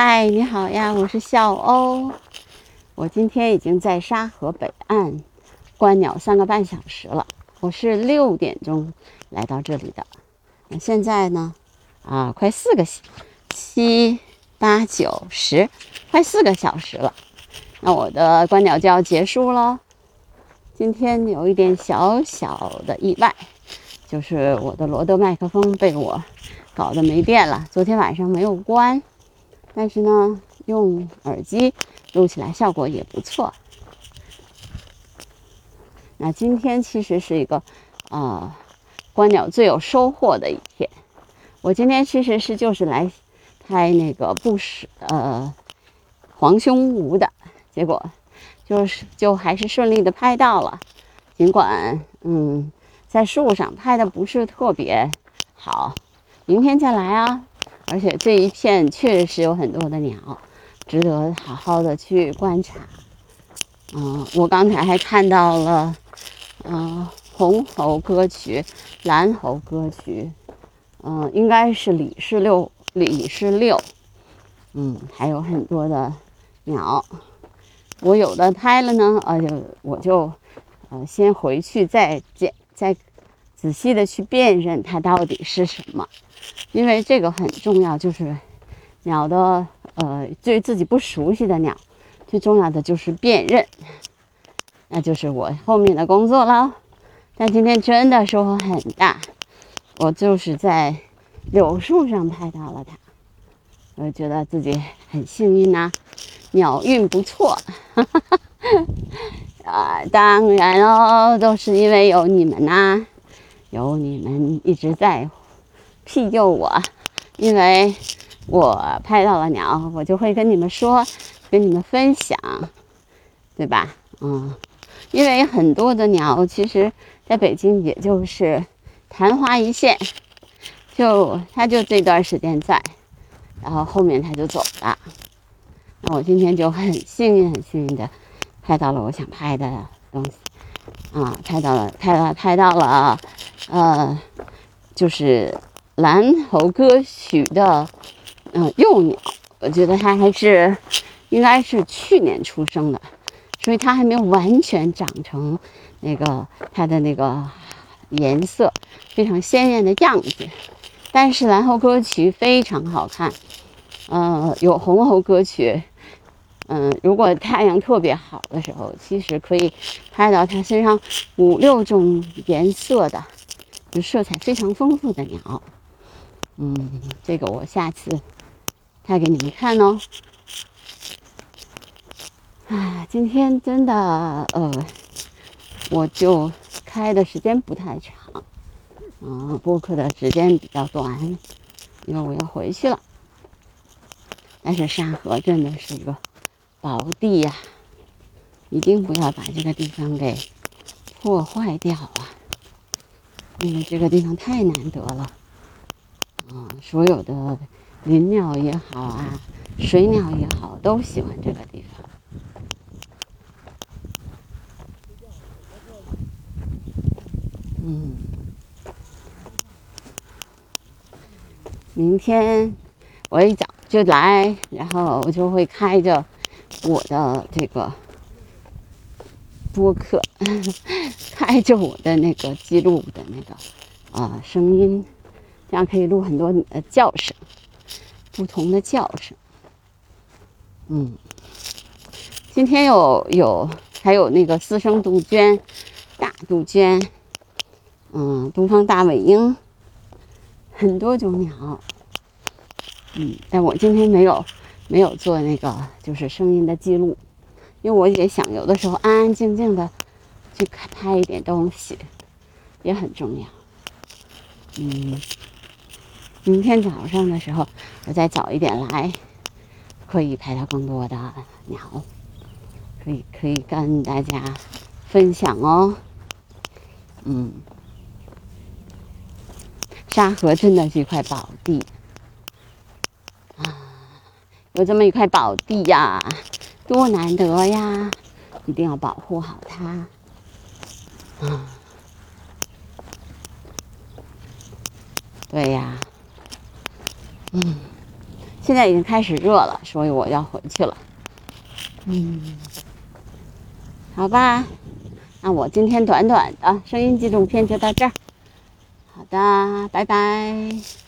嗨，你好呀，我是小欧。我今天已经在沙河北岸观鸟三个半小时了。我是六点钟来到这里的，那现在呢？啊，快四个七八九十，快四个小时了。那我的观鸟就要结束了。今天有一点小小的意外，就是我的罗德麦克风被我搞得没电了。昨天晚上没有关。但是呢，用耳机录起来效果也不错。那今天其实是一个，呃，观鸟最有收获的一天。我今天其实是就是来拍那个不是呃黄胸鹕的，结果就是就还是顺利的拍到了，尽管嗯在树上拍的不是特别好，明天再来啊。而且这一片确实有很多的鸟，值得好好的去观察。嗯，我刚才还看到了，嗯，红喉歌曲、蓝喉歌曲，嗯，应该是李氏六，李氏六，嗯，还有很多的鸟。我有的拍了呢，呃，就我就，呃，先回去再见，再仔细的去辨认它到底是什么。因为这个很重要，就是鸟的呃，对自己不熟悉的鸟，最重要的就是辨认，那就是我后面的工作了。但今天真的收获很大，我就是在柳树上拍到了它，我觉得自己很幸运呐，鸟运不错。哈哈哈啊，当然喽，都是因为有你们呐，有你们一直在。庇佑我，因为我拍到了鸟，我就会跟你们说，跟你们分享，对吧？嗯，因为很多的鸟，其实在北京也就是昙花一现，就它就这段时间在，然后后面它就走了。那我今天就很幸运，很幸运的拍到了我想拍的东西，啊，拍到了，拍了，拍到了，呃，就是。蓝喉歌曲的，嗯，幼鸟，我觉得它还是应该是去年出生的，所以它还没有完全长成那个它的那个颜色非常鲜艳的样子。但是蓝喉歌曲非常好看，嗯，有红喉歌曲，嗯，如果太阳特别好的时候，其实可以拍到它身上五六种颜色的，就色彩非常丰富的鸟。嗯，这个我下次拍给你们看哦。啊，今天真的，呃，我就开的时间不太长，嗯，播客的时间比较短，因为我要回去了。但是沙河真的是一个宝地呀，一定不要把这个地方给破坏掉啊，因为这个地方太难得了。啊，所有的林鸟也好啊，水鸟也好，都喜欢这个地方。嗯，明天我一早就来，然后我就会开着我的这个播客，开着我的那个记录的那个啊声音。这样可以录很多呃叫声，不同的叫声。嗯，今天有有还有那个私生杜鹃、大杜鹃，嗯，东方大尾鹰，很多种鸟。嗯，但我今天没有没有做那个就是声音的记录，因为我也想有的时候安安静静的去拍一点东西，也很重要。嗯。明天早上的时候，我再早一点来，可以拍到更多的鸟，可以可以跟大家分享哦。嗯，沙河真的是一块宝地啊，有这么一块宝地呀，多难得呀，一定要保护好它。嗯，对呀。嗯，现在已经开始热了，所以我要回去了。嗯，好吧，那我今天短短的声音记录片就到这儿。好的，拜拜。